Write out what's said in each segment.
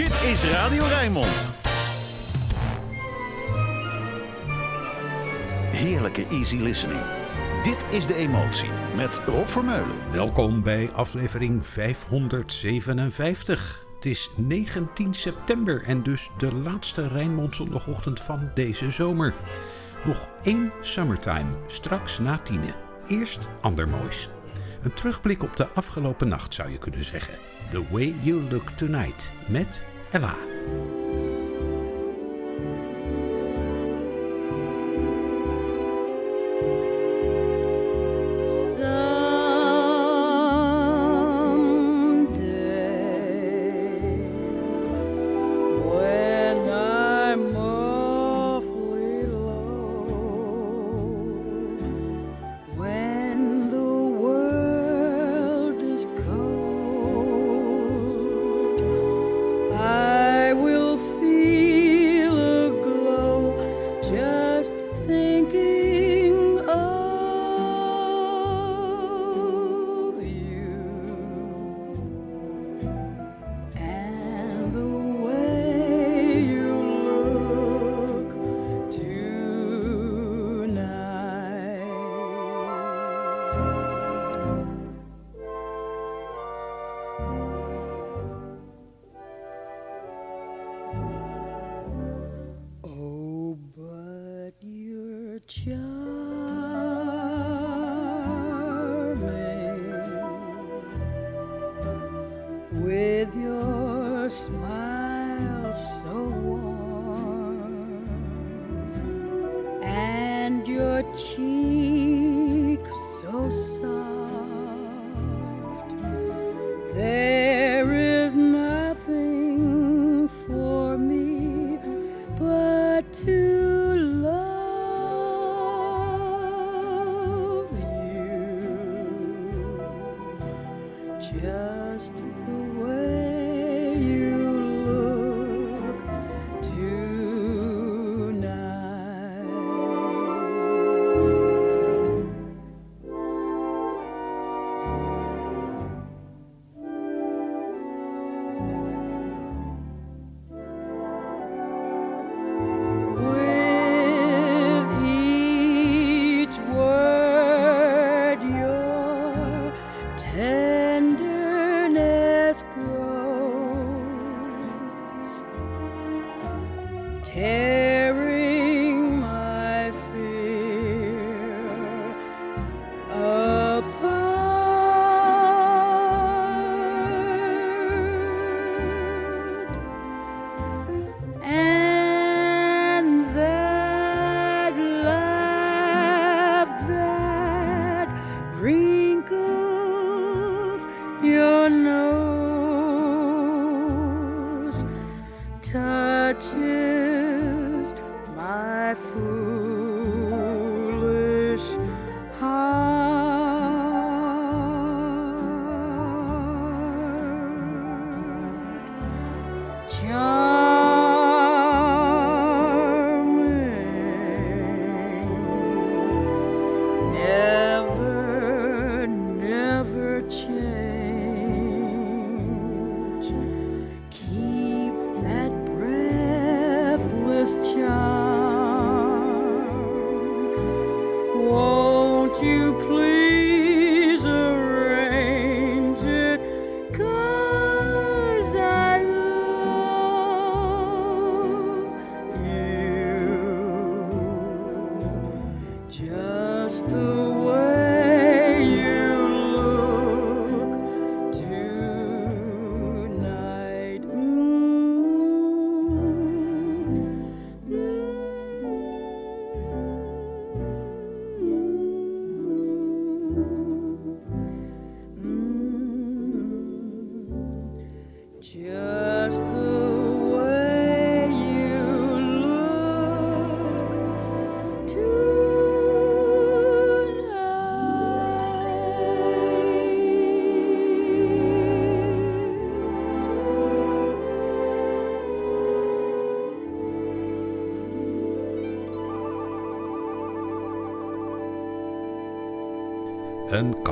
Dit is Radio Rijnmond. Heerlijke easy listening. Dit is De Emotie met Rob Vermeulen. Welkom bij aflevering 557. Het is 19 september en dus de laatste Rijnmond zondagochtend van deze zomer. Nog één summertime, straks na tienen. Eerst ander moois. Een terugblik op de afgelopen nacht zou je kunnen zeggen. The Way You Look Tonight met Ella.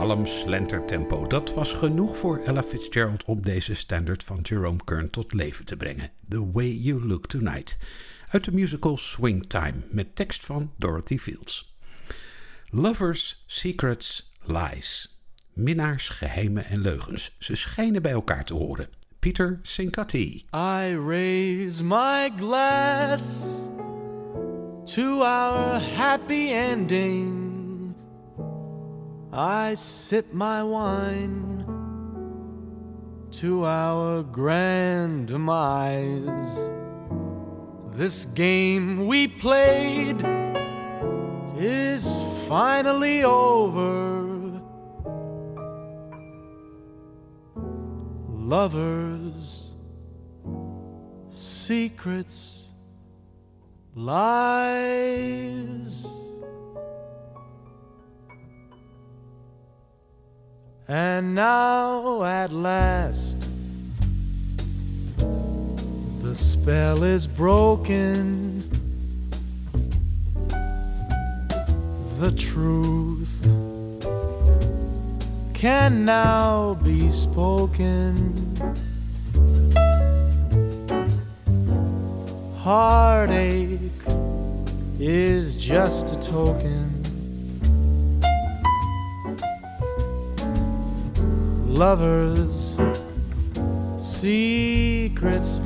Kalm slentertempo, dat was genoeg voor Ella Fitzgerald om deze standaard van Jerome Kern tot leven te brengen. The Way You Look Tonight. Uit de musical Swing Time met tekst van Dorothy Fields. Lovers, Secrets, Lies. Minnaars, geheimen en leugens. Ze schijnen bij elkaar te horen. Peter Sincati. I raise my glass to our happy ending. I sip my wine to our grand demise. This game we played is finally over. Lovers, secrets, lies. And now at last the spell is broken. The truth can now be spoken. Heartache is just a token. Lovers, secrets,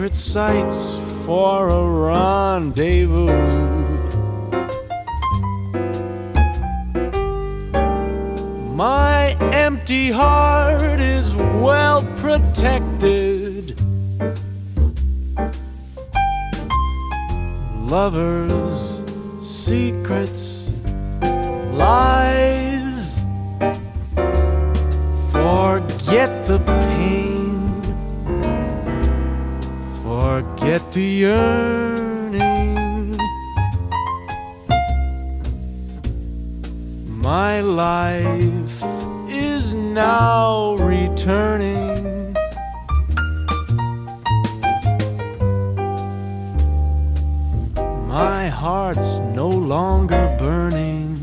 lies. sights for a rendezvous. My empty heart is well protected. Lovers, secrets, lies. Forget the yearning. My life is now returning. My heart's no longer burning.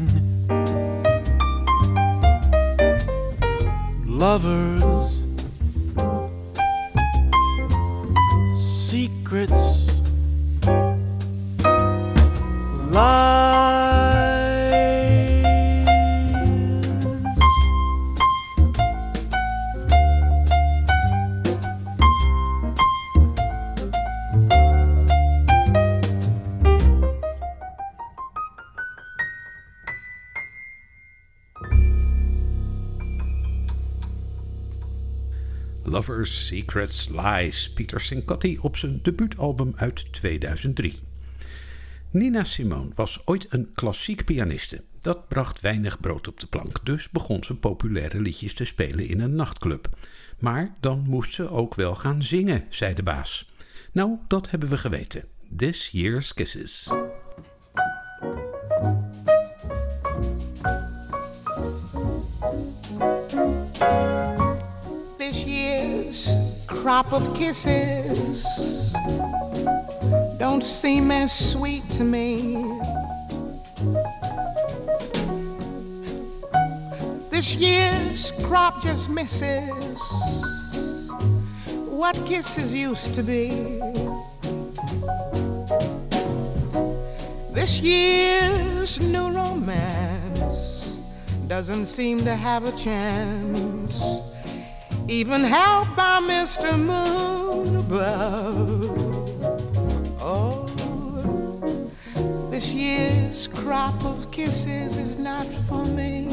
Lovers Secrets Lies, Peter Cincotti op zijn debuutalbum uit 2003. Nina Simone was ooit een klassiek pianiste. Dat bracht weinig brood op de plank, dus begon ze populaire liedjes te spelen in een nachtclub. Maar dan moest ze ook wel gaan zingen, zei de baas. Nou, dat hebben we geweten. This Year's Kisses. Crop of kisses don't seem as sweet to me. This year's crop just misses what kisses used to be. This year's new romance doesn't seem to have a chance even helped by Mr. Moon above. Oh, this year's crop of kisses is not for me,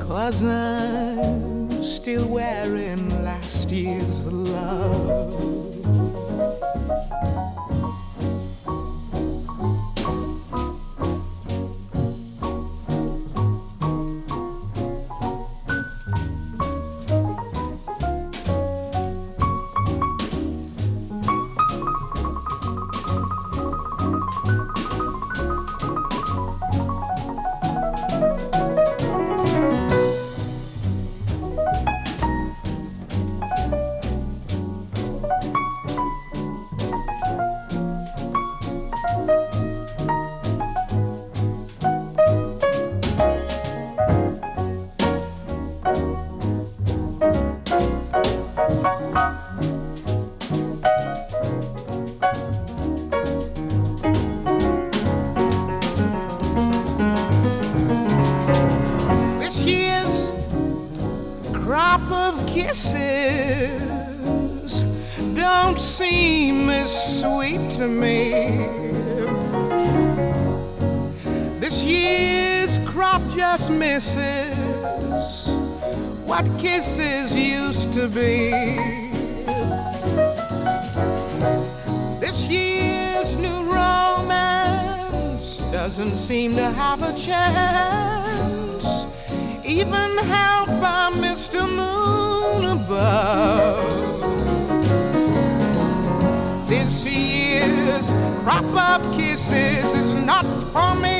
cause I'm still wearing last year's love. Misses what kisses used to be. This year's new romance doesn't seem to have a chance, even helped by Mr. Moon above. This year's crop of kisses is not for me,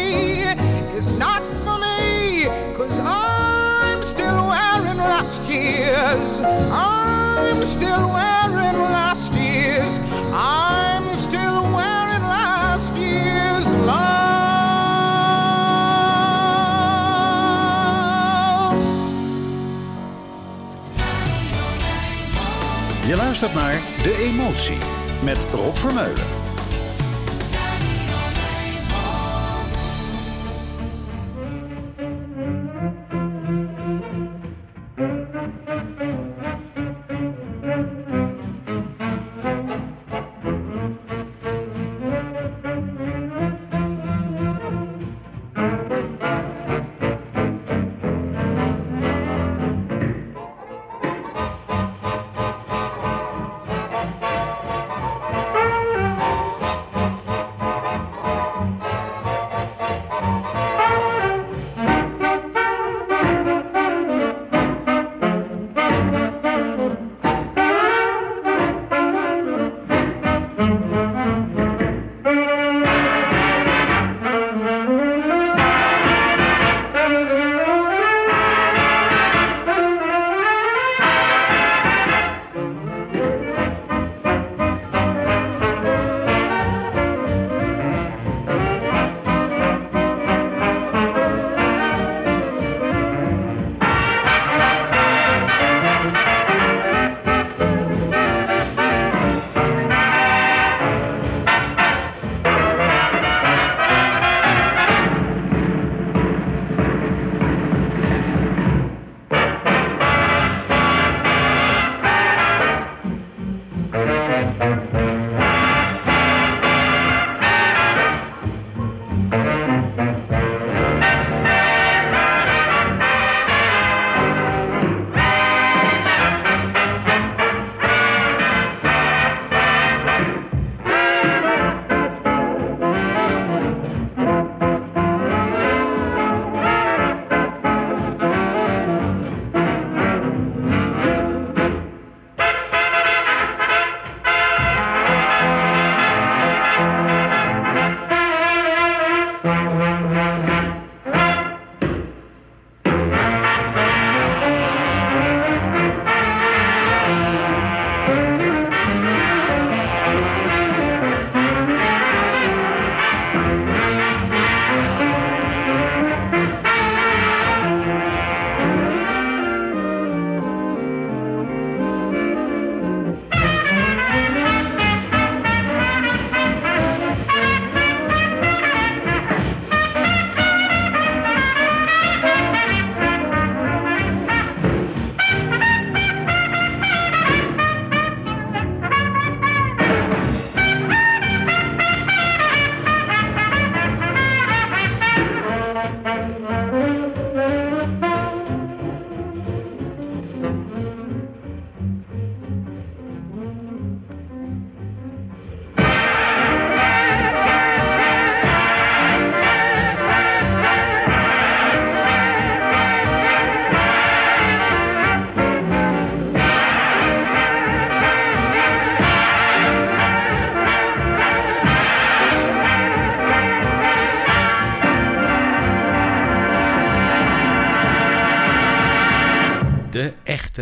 year's. I'm still wearing last year's. I'm still wearing last year's love. Je luistert naar De Emotie met Rob Vermeulen.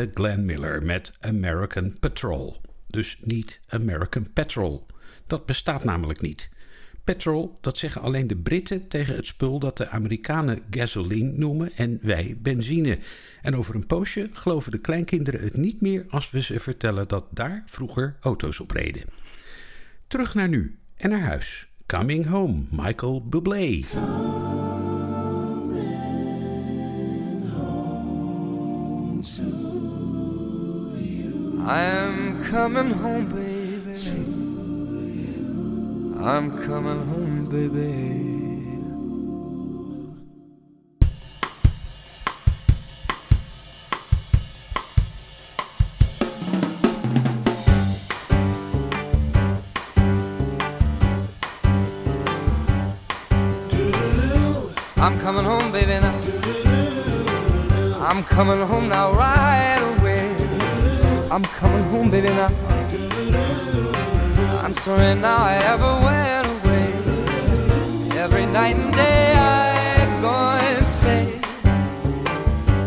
Echte Glenn Miller met American Patrol. Dus niet American Petrol. Dat bestaat namelijk niet. Petrol, dat zeggen alleen de Britten tegen het spul dat de Amerikanen gasoline noemen en wij benzine. En over een poosje geloven de kleinkinderen het niet meer als we ze vertellen dat daar vroeger auto's op reden. Terug naar nu en naar huis. Coming Home, Michael Bublé. I'm coming home, baby. I'm coming home, baby. I'm coming home, baby, now. I'm coming home now, right. I'm coming home, baby, now. I'm sorry now I ever went away. Every night and day I go and say,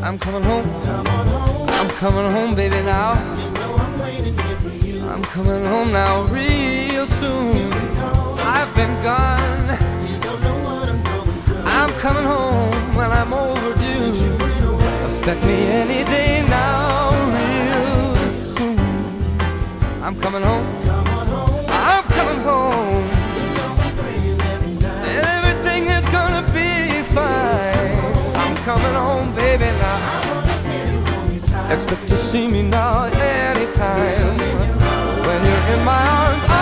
I'm coming home. I'm coming home, baby, now. I'm coming home now, real soon. I've been gone. I'm coming home when I'm overdue. Expect me any day now, I'm coming home. I'm coming home. And everything is gonna be fine. I'm coming home, baby, now. Expect to see me now anytime. When you're in my arms,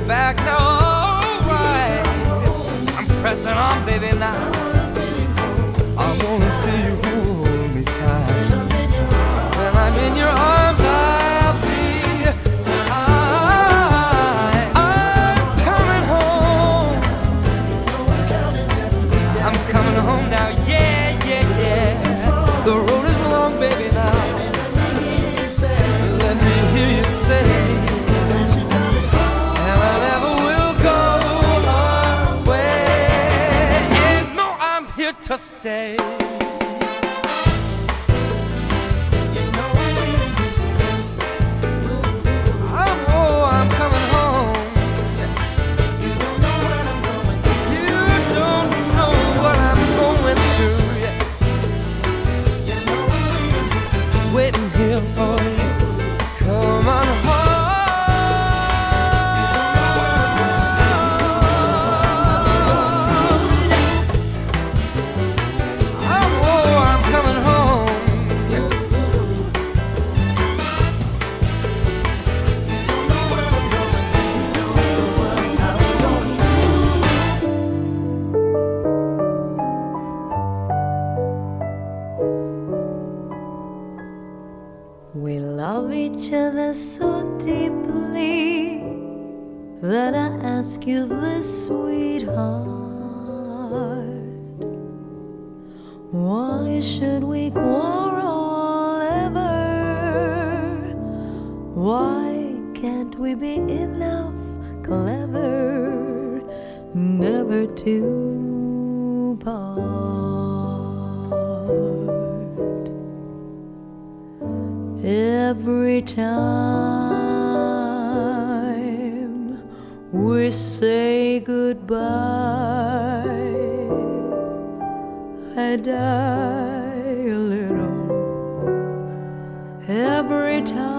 Back now. Alright. I'm pressing on, baby, now. Never to part? Every time we say goodbye, I die a little. Every time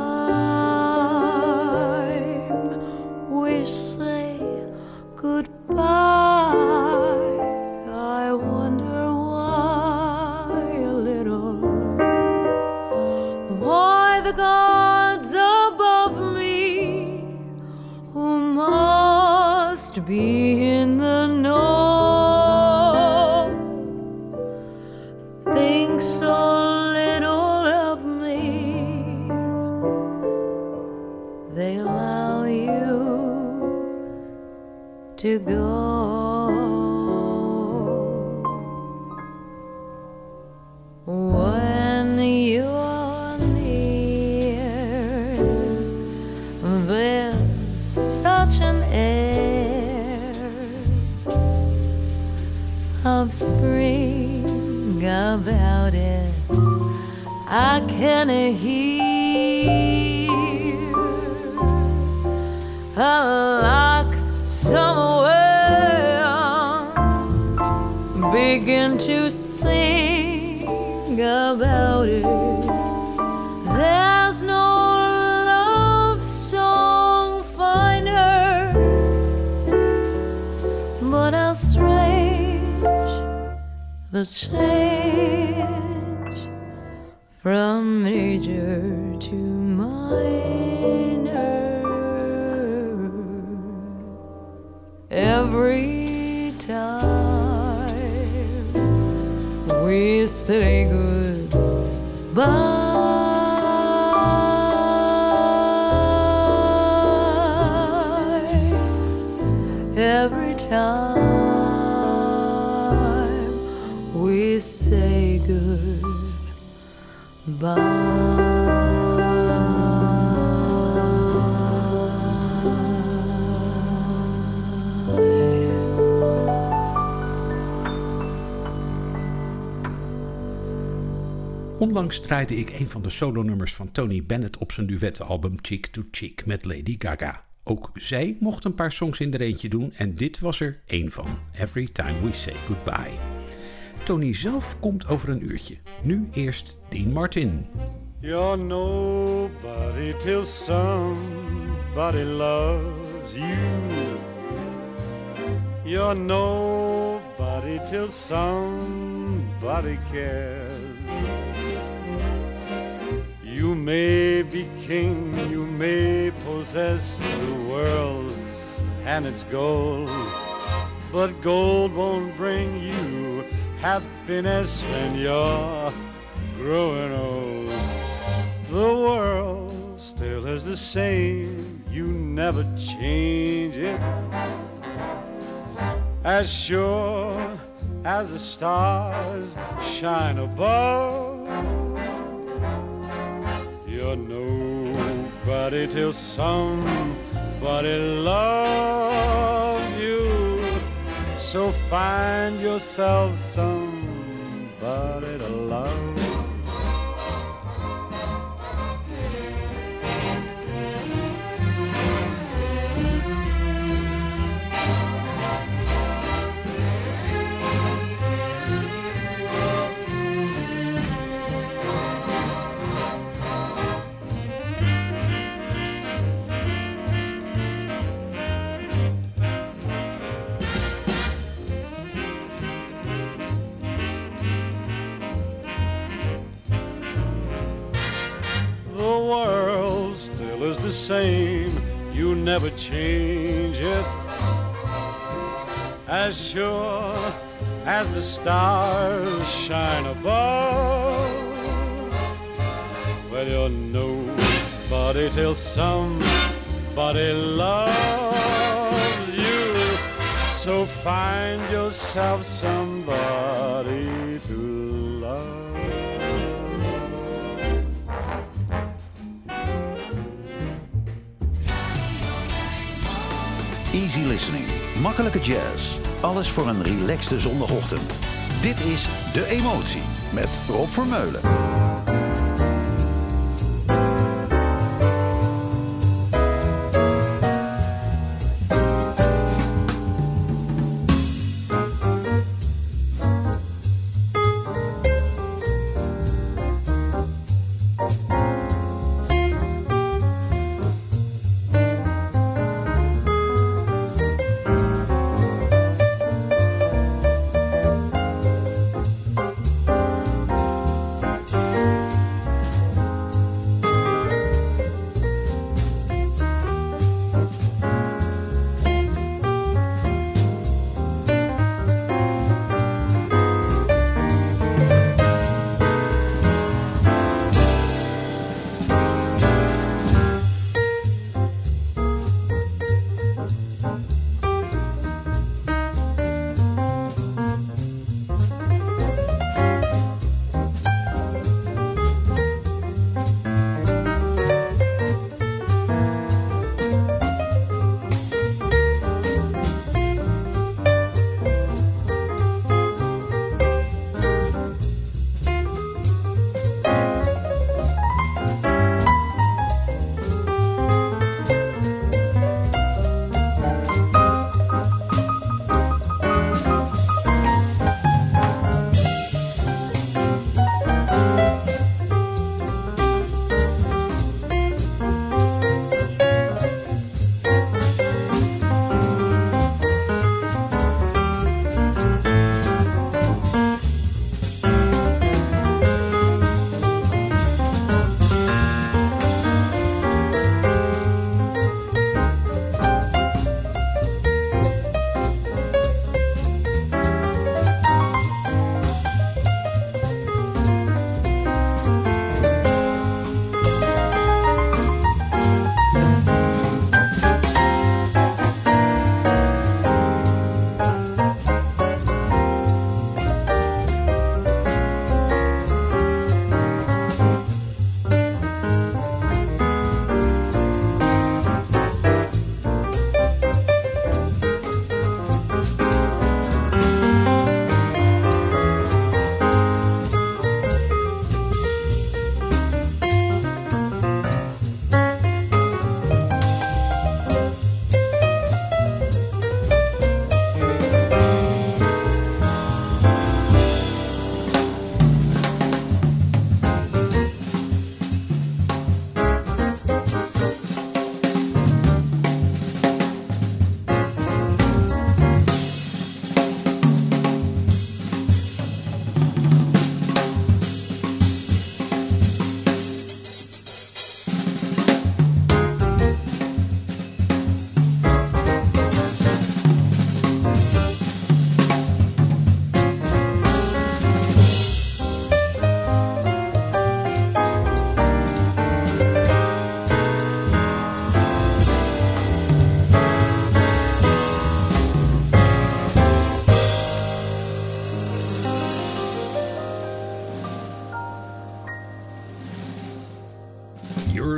change from major to minor. Every time we say Onlangs draaide ik een van de solonummers van Tony Bennett op zijn duettenalbum Cheek to Cheek met Lady Gaga. Ook zij mocht een paar songs in de eentje doen en dit was er één van. Every Time We Say Goodbye. Tony zelf komt over een uurtje. Nu eerst Dean Martin. You're nobody till somebody loves you. You're nobody till somebody cares. You may be king, you may possess the world and its gold, but gold won't bring you happiness when you're growing old. The world still is the same, you never change it. As sure as the stars shine above, you're nobody till somebody loves. So find yourself somebody the same, you never change it. As sure as the stars shine above. Well, you're nobody till somebody loves you. So find yourself somebody to Listening, makkelijke jazz. Alles voor een relaxte zondagochtend. Dit is De Emotie met Rob Vermeulen.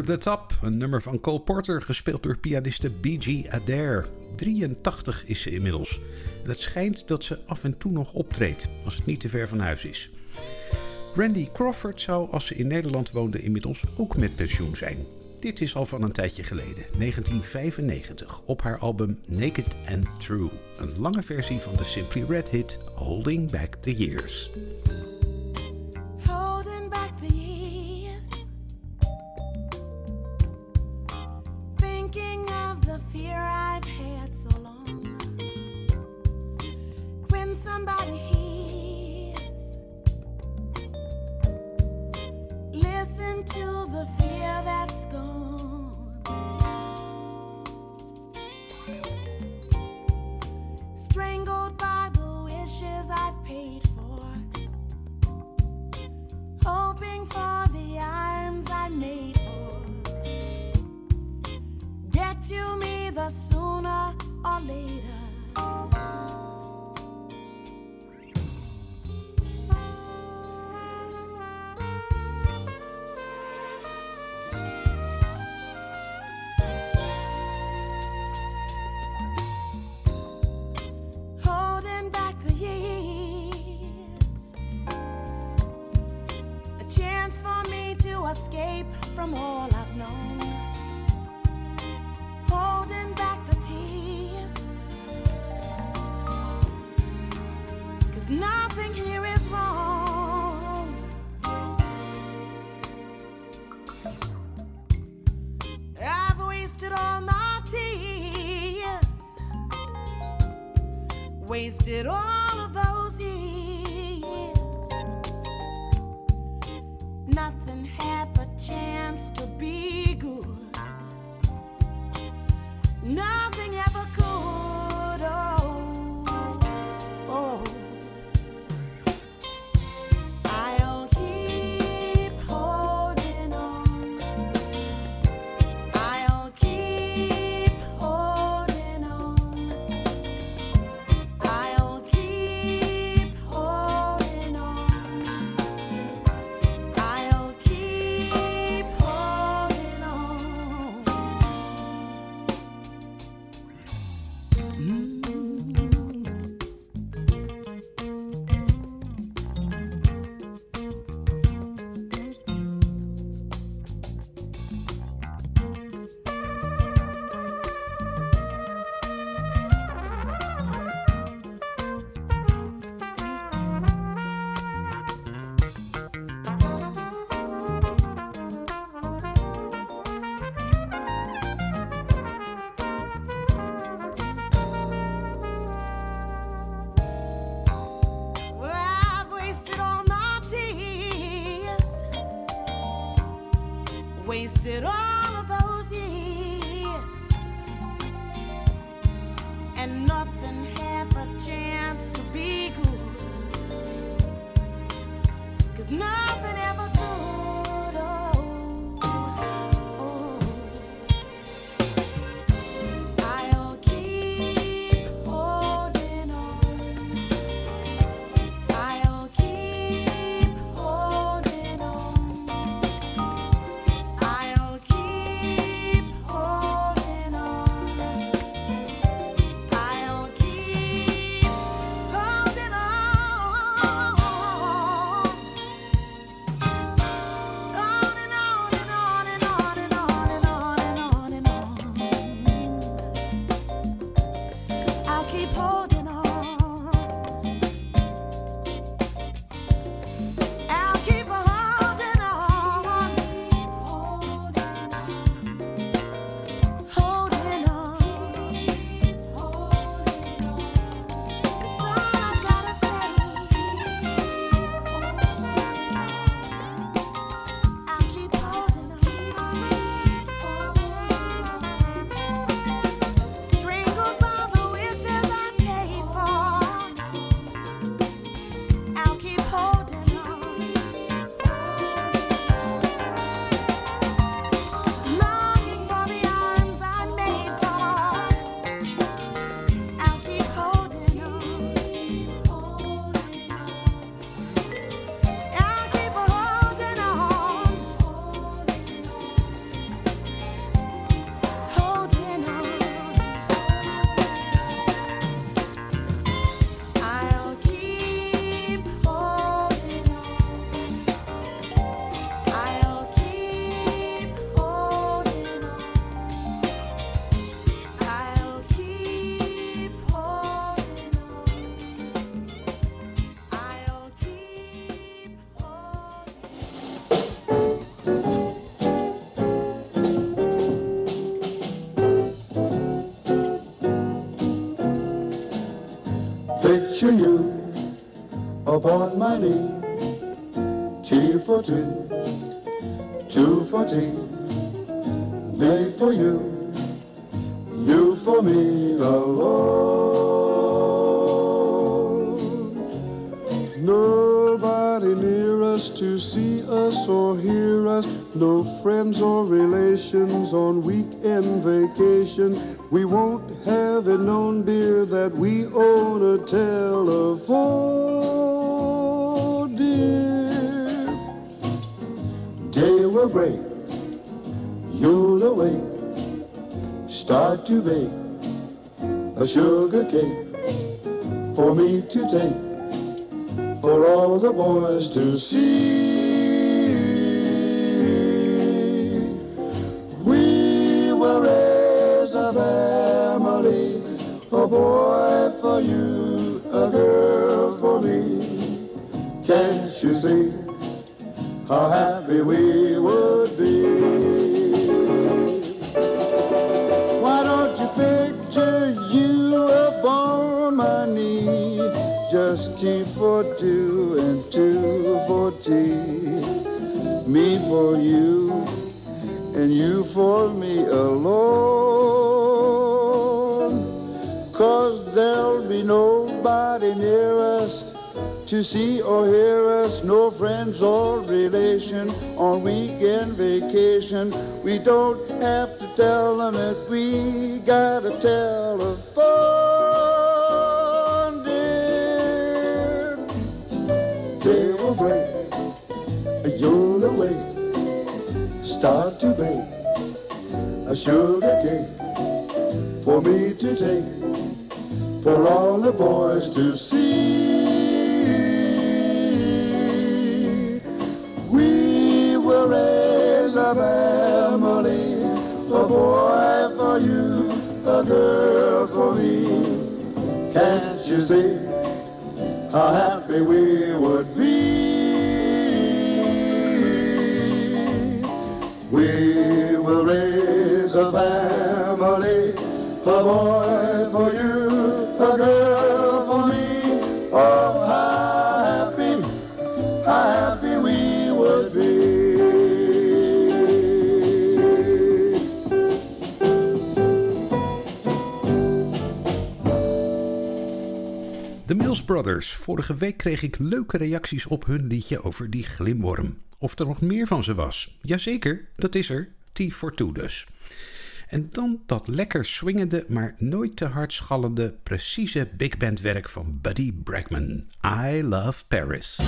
The Top, een nummer van Cole Porter, gespeeld door pianiste B.G. Adair. 83 is ze inmiddels. Het schijnt dat ze af en toe nog optreedt, als het niet te ver van huis is. Randy Crawford zou, als ze in Nederland woonde, inmiddels ook met pensioen zijn. Dit is al van een tijdje geleden, 1995, op haar album Naked and True. Een lange versie van de Simply Red hit Holding Back the Years. Picture you upon my knee, Tea for two, two for tea, me for you, you for me alone. Nobody near us to see us or hear us, no friends or relations on weekend vacation. We won't have it known, dear, that we own a telephone, dear. Day will break, you'll awake, start to bake a sugar cake for me to take, for all the boys to see. A boy for you, a girl for me. Can't you see how happy we would be? Why don't you picture you upon my knee? Just Tea for two and two for tea. Me for you and you for me alone. Nobody near us to see or hear us, no friends or relation on weekend vacation. We don't have to tell them that we got a telephone, dear. Day will break, you'll awake, start to bake a sugar cake for me to take, for all the boys to see. We will raise a family, a boy for you, a girl for me. Can't you see how happy we would be? We will raise a family, a boy Vorige week kreeg ik leuke reacties op hun liedje over die glimworm. Of er nog meer van ze was. Jazeker, dat is er. T for two dus. En dan dat lekker swingende, maar nooit te hard schallende, precieze big band werk van Buddy Bregman. I Love Paris.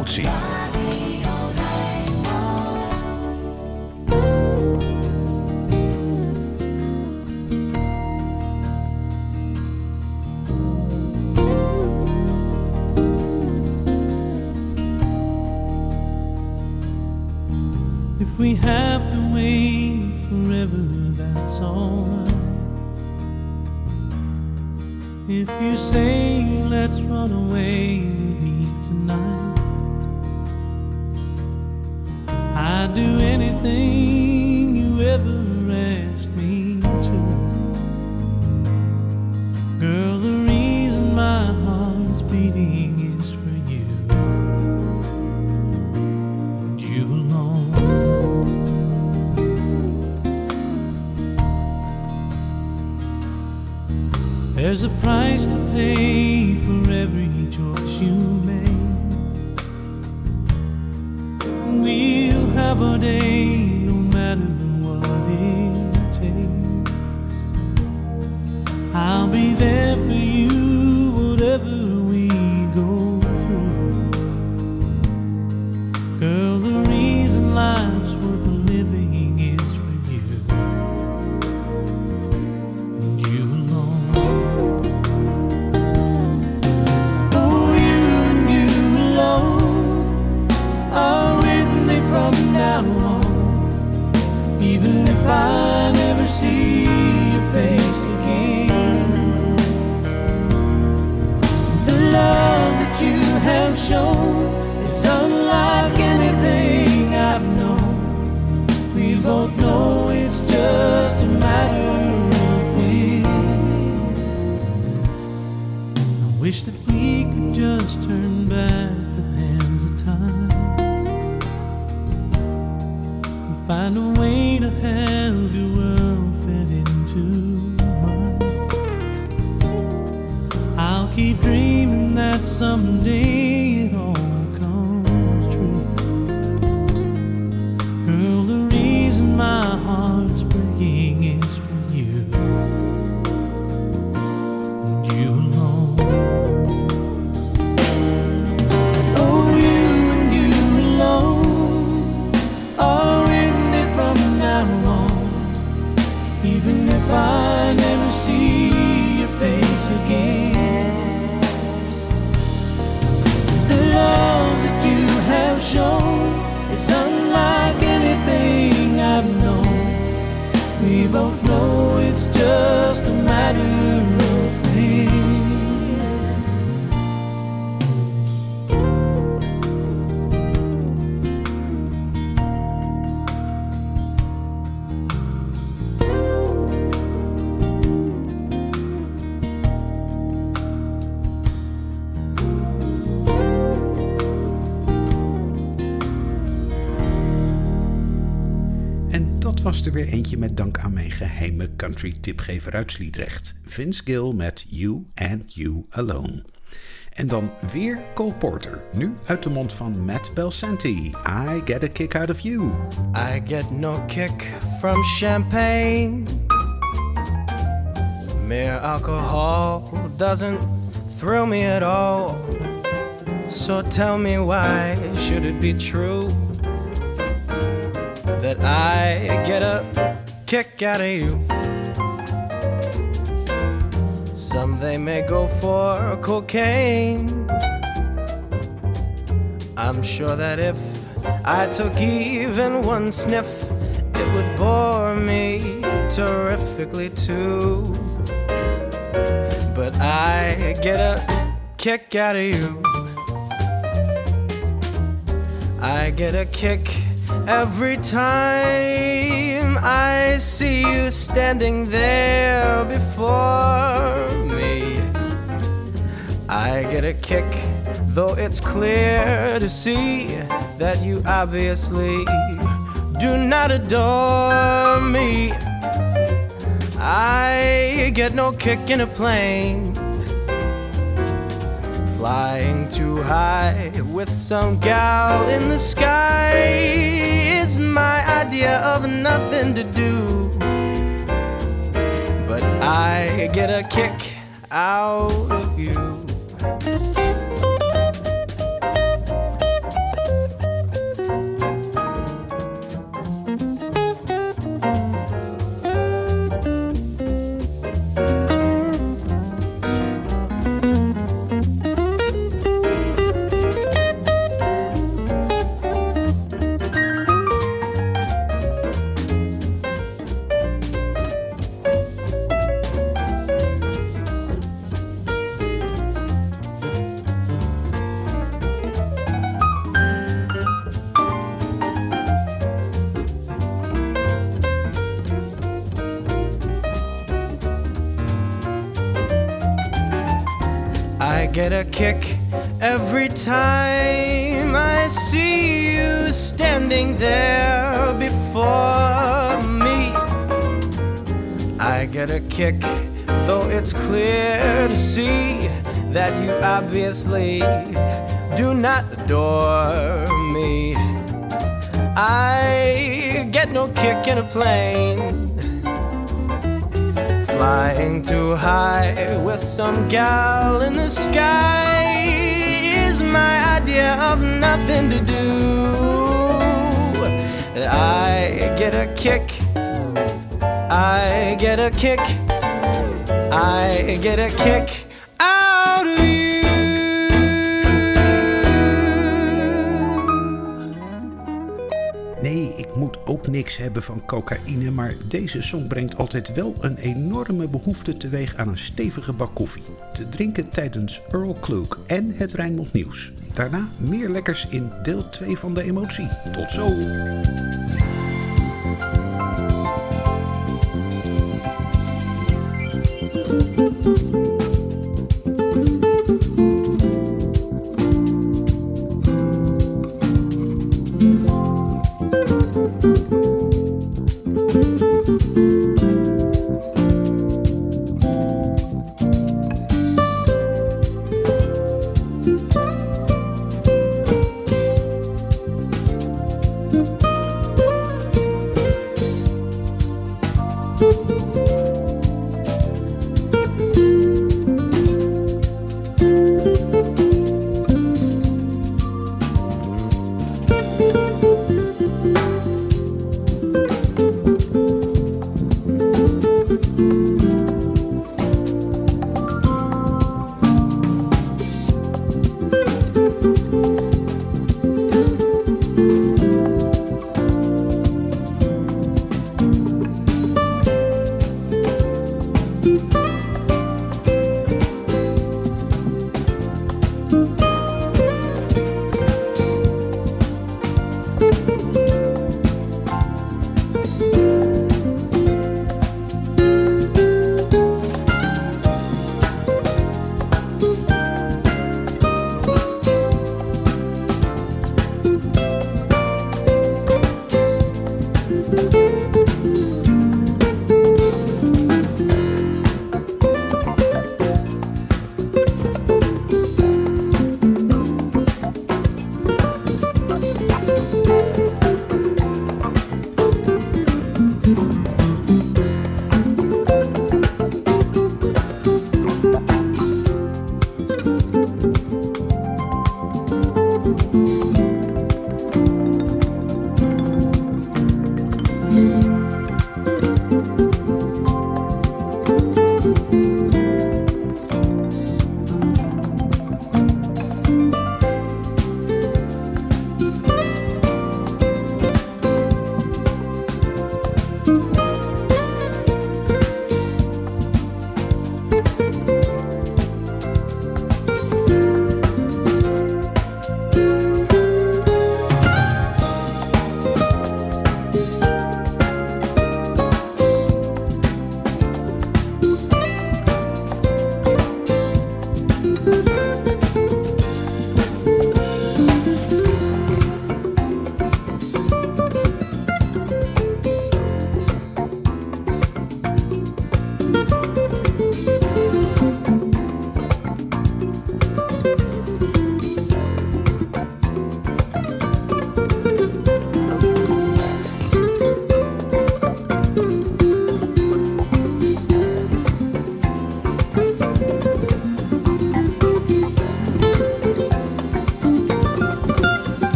If we have to wait forever, that's alright. If you say let's run away tonight, I'd do anything you ever asked me to. Girl, the reason my heart's beating is for you. And you alone. There's a price to pay Our day no matter what it takes. I'll be there keep dreaming that someday country tipgever uit Sliedrecht. Vince Gill met You and You Alone. En dan weer Cole Porter, nu uit de mond van Matt Belsanti. I get a kick out of you. I get no kick from champagne. Mere alcohol doesn't thrill me at all. So tell me why should it be true that I get a kick out of you? Some they may go for cocaine. I'm sure that if I took even one sniff, it would bore me terrifically too. But I get a kick out of you. I get a kick every time I see you standing there before me. I get a kick, though it's clear to see that you obviously do not adore me. I get no kick in a plane. Flying too high with some gal in the sky is my idea of nothing to do. But I get a kick out of you. Kick every time I see you standing there before me. I get a kick, though it's clear to see that you obviously do not adore me. I get no kick in a plane. Flying too high with some gal in the sky is my idea of nothing to do. I get a kick. I get a kick. I get a kick moet ook niks hebben van cocaïne, maar deze song brengt altijd wel een enorme behoefte teweeg aan een stevige bak koffie. Te drinken tijdens Earl Klug en het Rijnmond Nieuws. Daarna meer lekkers in deel 2 van de emotie. Tot zo!